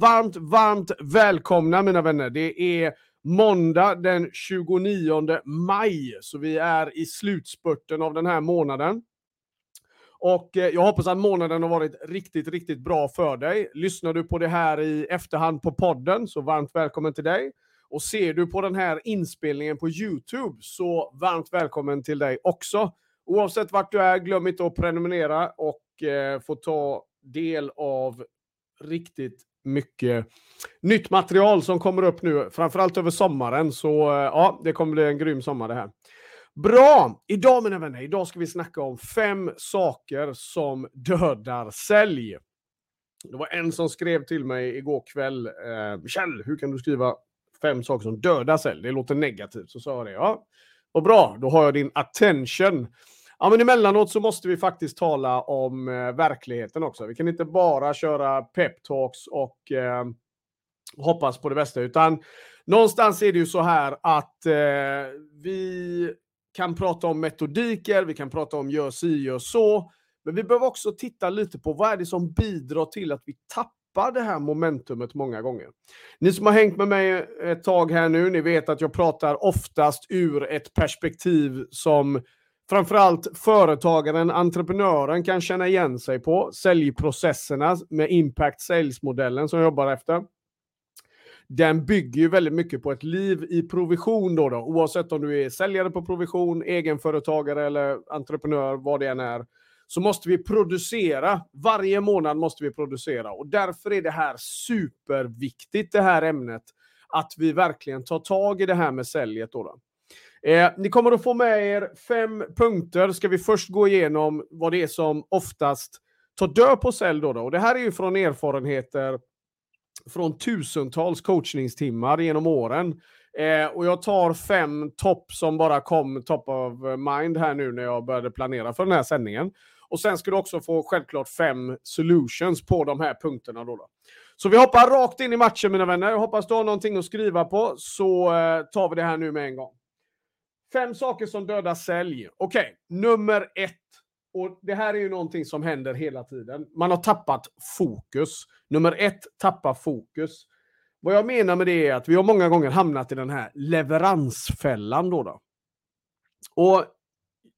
Varmt, varmt välkomna mina vänner. Det är måndag den 29 maj, så vi är i slutspurten av den här månaden. Och eh, jag hoppas att månaden har varit riktigt, riktigt bra för dig. Lyssnar du på det här i efterhand på podden, så varmt välkommen till dig. Och ser du på den här inspelningen på YouTube, så varmt välkommen till dig också. Oavsett vart du är, glöm inte att prenumerera och eh, få ta del av riktigt mycket nytt material som kommer upp nu, framförallt över sommaren. Så eh, ja, det kommer bli en grym sommar det här. Bra! Idag mina vänner, idag ska vi snacka om fem saker som dödar sälj. Det var en som skrev till mig igår kväll, eh, Kjell, hur kan du skriva fem saker som dödar sälj? Det låter negativt. Så sa jag det, ja. vad bra, då har jag din attention. Ja, men emellanåt så måste vi faktiskt tala om eh, verkligheten också. Vi kan inte bara köra peptalks och eh, hoppas på det bästa, utan någonstans är det ju så här att eh, vi kan prata om metodiker, vi kan prata om gör si, gör så, men vi behöver också titta lite på vad är det som bidrar till att vi tappar det här momentumet många gånger. Ni som har hängt med mig eh, ett tag här nu, ni vet att jag pratar oftast ur ett perspektiv som framförallt företagaren, entreprenören kan känna igen sig på. Säljprocesserna med impact sales-modellen som jag jobbar efter. Den bygger ju väldigt mycket på ett liv i provision då, då. Oavsett om du är säljare på provision, egenföretagare eller entreprenör, vad det än är. Så måste vi producera. Varje månad måste vi producera. Och därför är det här superviktigt, det här ämnet. Att vi verkligen tar tag i det här med säljet. Då, då. Eh, ni kommer att få med er fem punkter. Ska vi först gå igenom vad det är som oftast tar död på sälj. Då, då. Och det här är ju från erfarenheter från tusentals coachningstimmar genom åren. Eh, och jag tar fem topp som bara kom top of mind här nu när jag började planera för den här sändningen. Och sen ska du också få självklart fem solutions på de här punkterna. Då, då. Så vi hoppar rakt in i matchen mina vänner. Jag hoppas du har någonting att skriva på så eh, tar vi det här nu med en gång. Fem saker som dödar sälj. Okej, okay. nummer ett. Och det här är ju någonting som händer hela tiden. Man har tappat fokus. Nummer ett, tappa fokus. Vad jag menar med det är att vi har många gånger hamnat i den här leveransfällan. Då, då. Och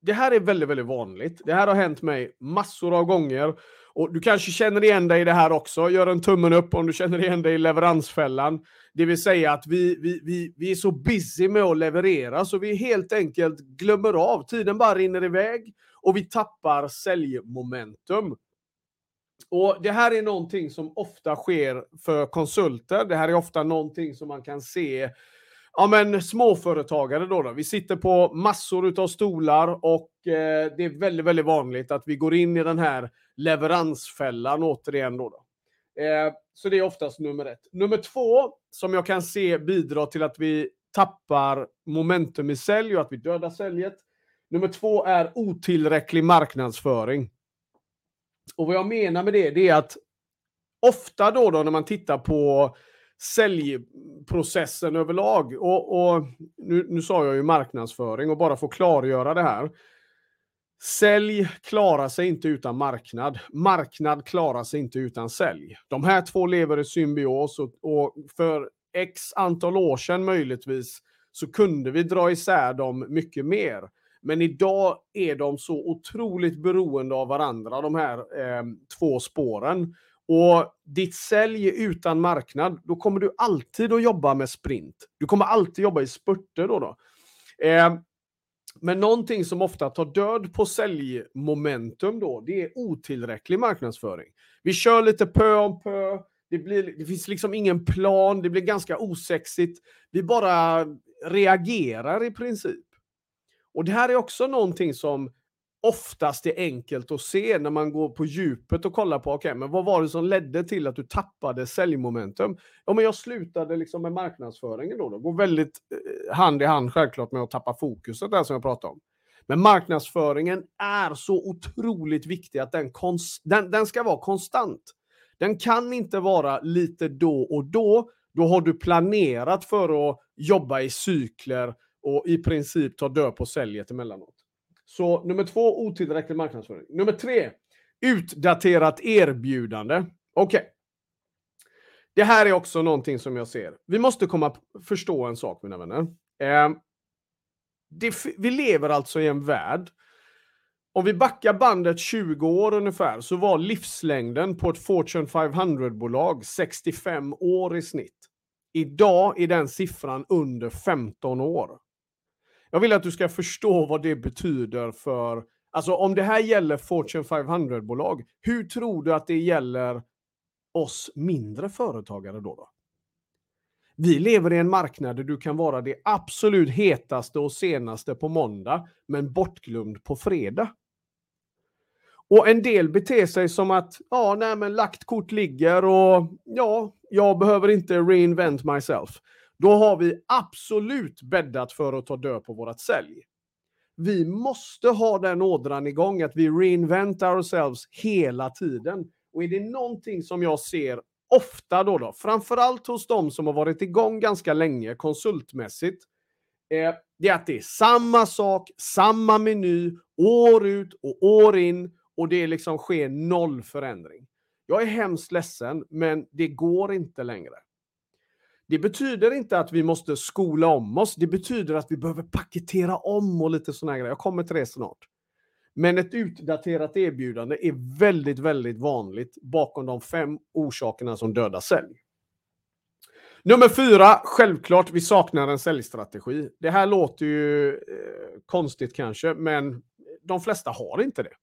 det här är väldigt, väldigt vanligt. Det här har hänt mig massor av gånger. Och du kanske känner igen dig i det här också. Gör en tummen upp om du känner igen dig i leveransfällan. Det vill säga att vi, vi, vi, vi är så busy med att leverera så vi helt enkelt glömmer av. Tiden bara rinner iväg och vi tappar säljmomentum. Och Det här är någonting som ofta sker för konsulter. Det här är ofta någonting som man kan se ja, men småföretagare då, då. Vi sitter på massor av stolar och eh, det är väldigt, väldigt vanligt att vi går in i den här leveransfällan återigen. Då, då. Eh, så det är oftast nummer ett. Nummer två, som jag kan se bidrar till att vi tappar momentum i sälj och att vi dödar säljet. Nummer två är otillräcklig marknadsföring. Och vad jag menar med det, det är att ofta då, då när man tittar på säljprocessen överlag. Och, och nu, nu sa jag ju marknadsföring och bara få klargöra det här. Sälj klarar sig inte utan marknad. Marknad klarar sig inte utan sälj. De här två lever i symbios och, och för x antal år sedan möjligtvis så kunde vi dra isär dem mycket mer. Men idag är de så otroligt beroende av varandra, de här eh, två spåren. Och ditt sälj utan marknad, då kommer du alltid att jobba med sprint. Du kommer alltid jobba i spurter då. då. Eh, men någonting som ofta tar död på säljmomentum då, det är otillräcklig marknadsföring. Vi kör lite pö om pö, det, blir, det finns liksom ingen plan, det blir ganska osexigt. Vi bara reagerar i princip. Och det här är också någonting som oftast är enkelt att se när man går på djupet och kollar på, okej, okay, men vad var det som ledde till att du tappade säljmomentum? Ja, men jag slutade liksom med marknadsföringen då. Det går väldigt eh, hand i hand självklart med att tappa fokuset där som jag pratade om. Men marknadsföringen är så otroligt viktig att den, den, den ska vara konstant. Den kan inte vara lite då och då. Då har du planerat för att jobba i cykler och i princip ta död på säljet emellanåt. Så nummer två, otillräcklig marknadsföring. Nummer tre, utdaterat erbjudande. Okej. Okay. det här är också någonting som jag ser. Vi måste komma förstå en sak, mina vänner. Eh, det, vi lever alltså i en värld om vi backar bandet 20 år ungefär så var livslängden på ett Fortune 500-bolag 65 år i snitt. Idag är den siffran under 15 år. Jag vill att du ska förstå vad det betyder för, alltså om det här gäller Fortune 500-bolag, hur tror du att det gäller oss mindre företagare då? då? Vi lever i en marknad där du kan vara det absolut hetaste och senaste på måndag, men bortglömd på fredag. Och en del beter sig som att, ja, nej men lagt kort ligger och ja, jag behöver inte reinvent myself. Då har vi absolut bäddat för att ta död på vårt sälj. Vi måste ha den ådran igång att vi reinvent ourselves hela tiden. Och är det någonting som jag ser ofta då, då framförallt hos de som har varit igång ganska länge konsultmässigt, eh, det är att det är samma sak, samma meny, år ut och år in och det liksom sker noll förändring. Jag är hemskt ledsen, men det går inte längre. Det betyder inte att vi måste skola om oss. Det betyder att vi behöver paketera om och lite sådana grejer. Jag kommer till det snart. Men ett utdaterat erbjudande är väldigt, väldigt vanligt bakom de fem orsakerna som dödar sälj. Nummer fyra, självklart, vi saknar en säljstrategi. Det här låter ju eh, konstigt kanske, men de flesta har inte det.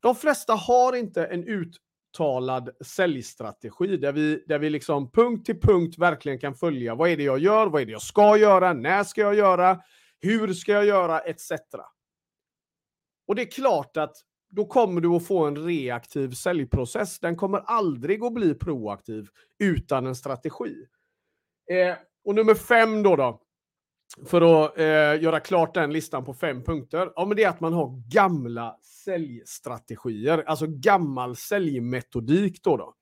De flesta har inte en ut uttalad säljstrategi där vi, där vi liksom punkt till punkt verkligen kan följa vad är det jag gör, vad är det jag ska göra, när ska jag göra, hur ska jag göra, etc. Och det är klart att då kommer du att få en reaktiv säljprocess. Den kommer aldrig att bli proaktiv utan en strategi. Eh, och nummer fem då, då för att eh, göra klart den listan på fem punkter, ja, men det är att man har gamla säljstrategier, alltså gammal säljmetodik. Då, då.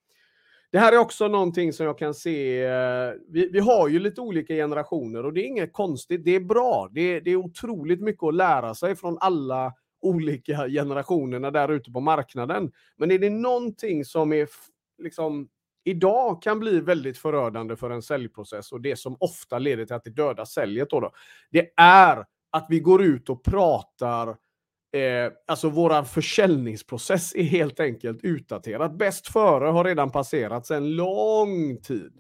Det här är också någonting som jag kan se, eh, vi, vi, har ju lite olika generationer och det är inget konstigt, det är bra. Det, det är otroligt mycket att lära sig från alla olika generationerna där ute på marknaden. Men är det någonting som är liksom idag kan bli väldigt förödande för en säljprocess och det som ofta leder till att det dödar säljet då, då det är att vi går ut och pratar Eh, alltså våran försäljningsprocess är helt enkelt utdaterad. Bäst före har redan passerat sedan lång tid.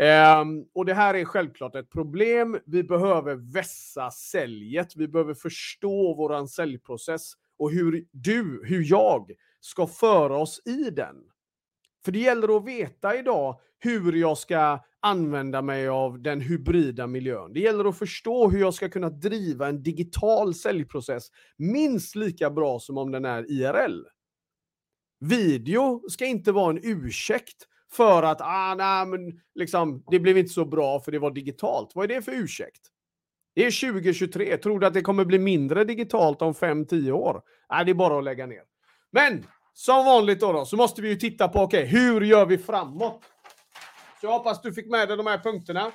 Eh, och det här är självklart ett problem. Vi behöver vässa säljet. Vi behöver förstå våran säljprocess och hur du, hur jag ska föra oss i den. För det gäller att veta idag hur jag ska använda mig av den hybrida miljön. Det gäller att förstå hur jag ska kunna driva en digital säljprocess minst lika bra som om den är IRL. Video ska inte vara en ursäkt för att ah, nej, men liksom, det blev inte så bra för det var digitalt. Vad är det för ursäkt? Det är 2023. Tror du att det kommer bli mindre digitalt om 5-10 år? Nej, det är bara att lägga ner. Men som vanligt då, då så måste vi ju titta på, okej, okay, hur gör vi framåt? Så jag hoppas du fick med dig de här punkterna.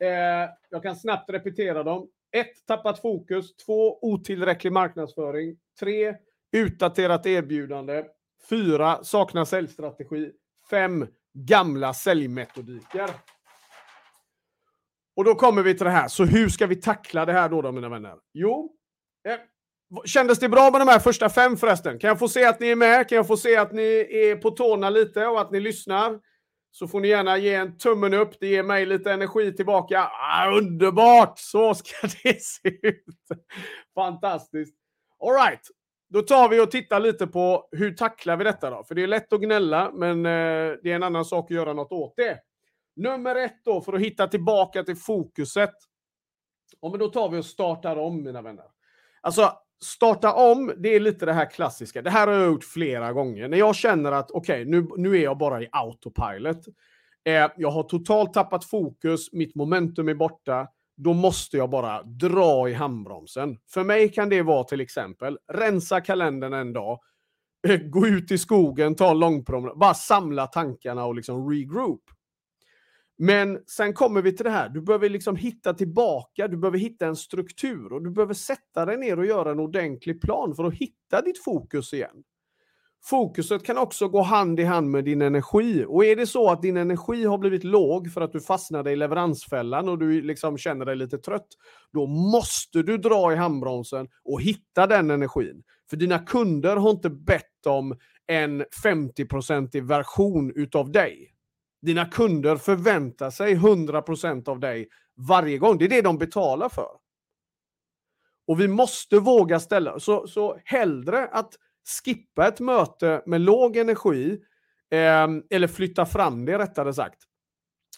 Eh, jag kan snabbt repetera dem. 1. Tappat fokus. 2. Otillräcklig marknadsföring. 3. Utdaterat erbjudande. 4. Saknar säljstrategi. 5. Gamla säljmetodiker. Och då kommer vi till det här. Så hur ska vi tackla det här då, då mina vänner? Jo, eh, Kändes det bra med de här första fem förresten? Kan jag få se att ni är med? Kan jag få se att ni är på tårna lite och att ni lyssnar? Så får ni gärna ge en tummen upp. Det ger mig lite energi tillbaka. Ah, underbart! Så ska det se ut. Fantastiskt. All right. Då tar vi och tittar lite på hur tacklar vi detta då? För det är lätt att gnälla, men eh, det är en annan sak att göra något åt det. Nummer ett då, för att hitta tillbaka till fokuset. Ja, men då tar vi och startar om, mina vänner. Alltså, starta om, det är lite det här klassiska. Det här har jag gjort flera gånger. När jag känner att okej, okay, nu, nu är jag bara i autopilot. Eh, jag har totalt tappat fokus, mitt momentum är borta. Då måste jag bara dra i handbromsen. För mig kan det vara till exempel rensa kalendern en dag, eh, gå ut i skogen, ta en långpromenad, bara samla tankarna och liksom regroup. Men sen kommer vi till det här, du behöver liksom hitta tillbaka, du behöver hitta en struktur och du behöver sätta dig ner och göra en ordentlig plan för att hitta ditt fokus igen. Fokuset kan också gå hand i hand med din energi. Och är det så att din energi har blivit låg för att du fastnade i leveransfällan och du liksom känner dig lite trött, då måste du dra i handbromsen och hitta den energin. För dina kunder har inte bett om en 50-procentig version utav dig. Dina kunder förväntar sig 100% av dig varje gång. Det är det de betalar för. Och vi måste våga ställa, så, så hellre att skippa ett möte med låg energi, eh, eller flytta fram det rättare sagt.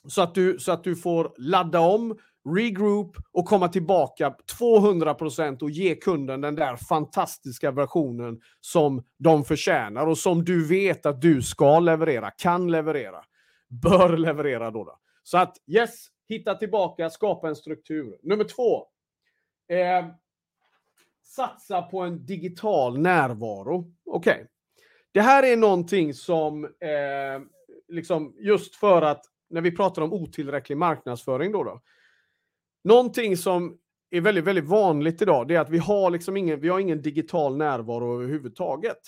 Så att, du, så att du får ladda om, regroup och komma tillbaka 200% och ge kunden den där fantastiska versionen som de förtjänar och som du vet att du ska leverera, kan leverera, bör leverera då. då. Så att yes, hitta tillbaka, skapa en struktur. Nummer två. Eh, satsa på en digital närvaro. Okej. Okay. Det här är någonting som, eh, liksom just för att, när vi pratar om otillräcklig marknadsföring då, då. Någonting som är väldigt, väldigt vanligt idag, det är att vi har liksom ingen, vi har ingen digital närvaro överhuvudtaget.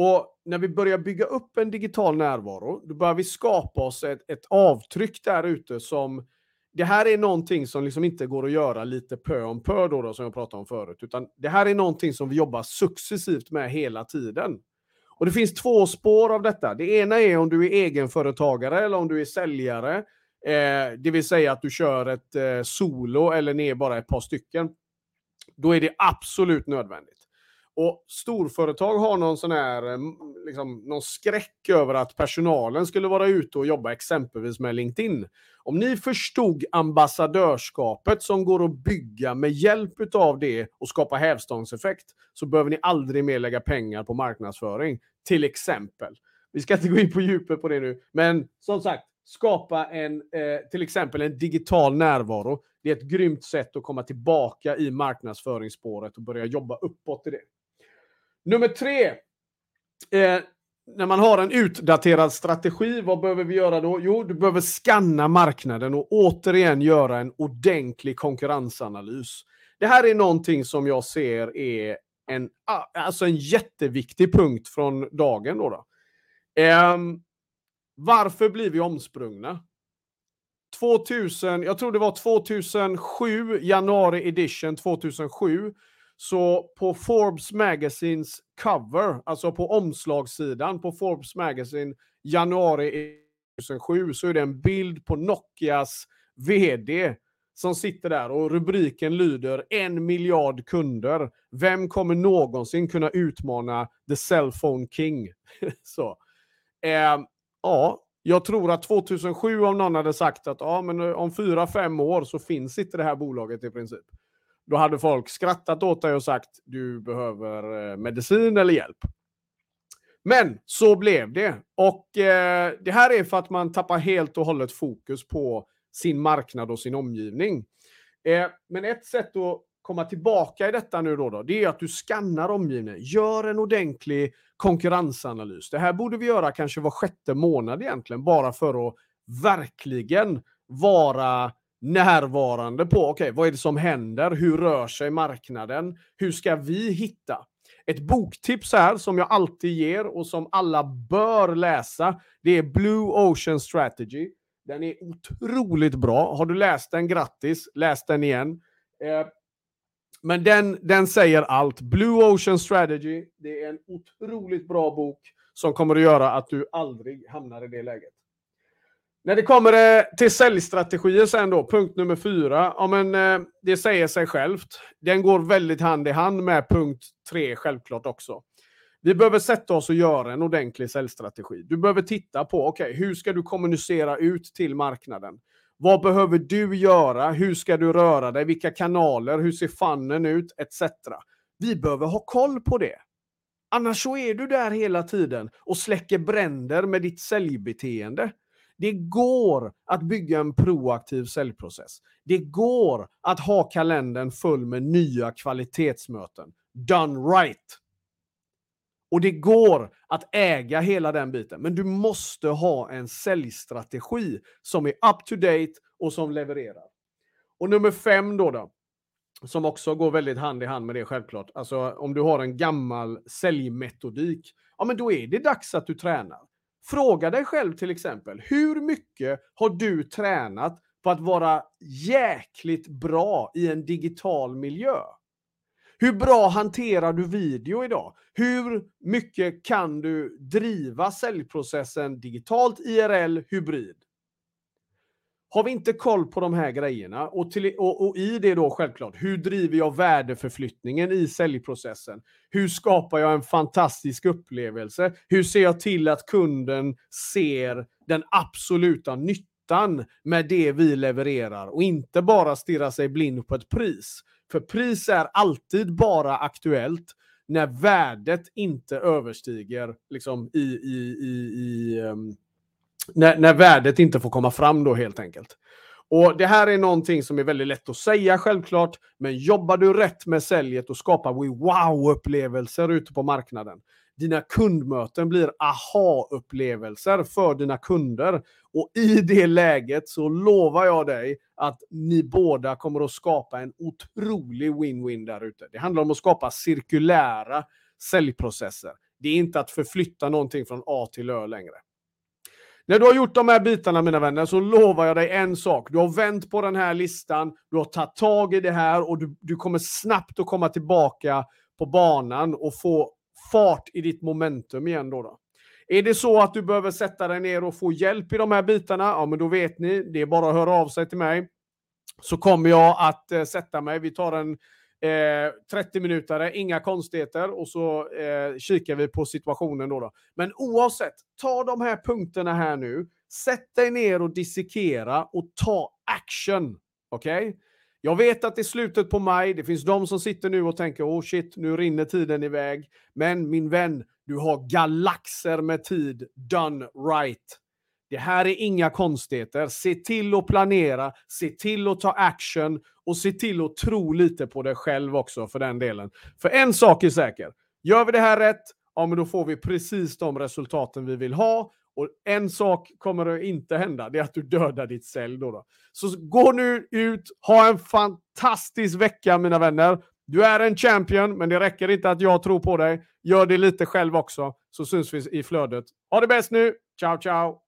Och när vi börjar bygga upp en digital närvaro, då börjar vi skapa oss ett, ett avtryck där ute som det här är någonting som liksom inte går att göra lite pö om pö då, då, som jag pratade om förut, utan det här är någonting som vi jobbar successivt med hela tiden. Och det finns två spår av detta. Det ena är om du är egenföretagare eller om du är säljare, eh, det vill säga att du kör ett eh, solo eller ni är bara ett par stycken. Då är det absolut nödvändigt. Och storföretag har någon sån här, eh, liksom, någon skräck över att personalen skulle vara ute och jobba exempelvis med LinkedIn. Om ni förstod ambassadörskapet som går att bygga med hjälp av det och skapa hävstångseffekt så behöver ni aldrig mer lägga pengar på marknadsföring. Till exempel. Vi ska inte gå in på djupet på det nu, men som sagt, skapa en, eh, till exempel en digital närvaro. Det är ett grymt sätt att komma tillbaka i marknadsföringsspåret och börja jobba uppåt i det. Nummer tre. Eh, när man har en utdaterad strategi, vad behöver vi göra då? Jo, du behöver skanna marknaden och återigen göra en ordentlig konkurrensanalys. Det här är någonting som jag ser är en, ah, alltså en jätteviktig punkt från dagen. Då, då. Eh, varför blir vi omsprungna? 2000, jag tror det var 2007, januari edition 2007, så på Forbes Magazines cover, alltså på omslagssidan på Forbes Magazine januari 2007, så är det en bild på Nokias VD som sitter där och rubriken lyder en miljard kunder. Vem kommer någonsin kunna utmana the cellphone king? så. Eh, ja, jag tror att 2007 om någon hade sagt att ja, men om fyra, fem år så finns inte det här bolaget i princip. Då hade folk skrattat åt dig och sagt du behöver eh, medicin eller hjälp. Men så blev det. Och eh, det här är för att man tappar helt och hållet fokus på sin marknad och sin omgivning. Eh, men ett sätt att komma tillbaka i detta nu då, då det är att du skannar omgivningen. Gör en ordentlig konkurrensanalys. Det här borde vi göra kanske var sjätte månad egentligen, bara för att verkligen vara närvarande på, okej, okay, vad är det som händer? Hur rör sig marknaden? Hur ska vi hitta? Ett boktips här som jag alltid ger och som alla bör läsa, det är Blue Ocean Strategy. Den är otroligt bra. Har du läst den, grattis. Läs den igen. Eh, men den, den säger allt. Blue Ocean Strategy, det är en otroligt bra bok som kommer att göra att du aldrig hamnar i det läget. När det kommer eh, till säljstrategier sen då, punkt nummer fyra, ja, men, eh, det säger sig självt. Den går väldigt hand i hand med punkt tre självklart också. Vi behöver sätta oss och göra en ordentlig säljstrategi. Du behöver titta på, okej, okay, hur ska du kommunicera ut till marknaden? Vad behöver du göra? Hur ska du röra dig? Vilka kanaler? Hur ser fannen ut? Etc. Vi behöver ha koll på det. Annars så är du där hela tiden och släcker bränder med ditt säljbeteende. Det går att bygga en proaktiv säljprocess. Det går att ha kalendern full med nya kvalitetsmöten. Done right. Och det går att äga hela den biten. Men du måste ha en säljstrategi som är up to date och som levererar. Och nummer fem då, då som också går väldigt hand i hand med det självklart. Alltså om du har en gammal säljmetodik ja men då är det dags att du tränar. Fråga dig själv till exempel, hur mycket har du tränat på att vara jäkligt bra i en digital miljö? Hur bra hanterar du video idag? Hur mycket kan du driva säljprocessen digitalt, IRL, hybrid? Har vi inte koll på de här grejerna och, till, och, och, i det då självklart, hur driver jag värdeförflyttningen i säljprocessen? Hur skapar jag en fantastisk upplevelse? Hur ser jag till att kunden ser den absoluta nyttan med det vi levererar och inte bara stirra sig blind på ett pris? För pris är alltid bara aktuellt när värdet inte överstiger liksom i, i, i, i um, när, när värdet inte får komma fram då helt enkelt. Och Det här är någonting som är väldigt lätt att säga självklart, men jobbar du rätt med säljet och skapar wow-upplevelser ute på marknaden. Dina kundmöten blir aha-upplevelser för dina kunder. Och i det läget så lovar jag dig att ni båda kommer att skapa en otrolig win-win där ute. Det handlar om att skapa cirkulära säljprocesser. Det är inte att förflytta någonting från A till Ö längre. När du har gjort de här bitarna mina vänner så lovar jag dig en sak. Du har vänt på den här listan, du har tagit tag i det här och du, du kommer snabbt att komma tillbaka på banan och få fart i ditt momentum igen då. då. Är det så att du behöver sätta dig ner och få hjälp i de här bitarna, ja men då vet ni, det är bara att höra av sig till mig. Så kommer jag att eh, sätta mig, vi tar en Eh, 30 minuter, inga konstigheter och så eh, kikar vi på situationen då, då. Men oavsett, ta de här punkterna här nu, sätt dig ner och dissekera och ta action. Okej? Okay? Jag vet att det är slutet på maj, det finns de som sitter nu och tänker oh shit, nu rinner tiden iväg. Men min vän, du har galaxer med tid done right. Det här är inga konstigheter. Se till att planera, se till att ta action och se till att tro lite på dig själv också för den delen. För en sak är säker. Gör vi det här rätt, ja men då får vi precis de resultaten vi vill ha. Och en sak kommer det inte hända, det är att du dödar ditt cell. Då, då. Så gå nu ut, ha en fantastisk vecka mina vänner. Du är en champion, men det räcker inte att jag tror på dig. Gör det lite själv också, så syns vi i flödet. Ha det bäst nu. Ciao, ciao!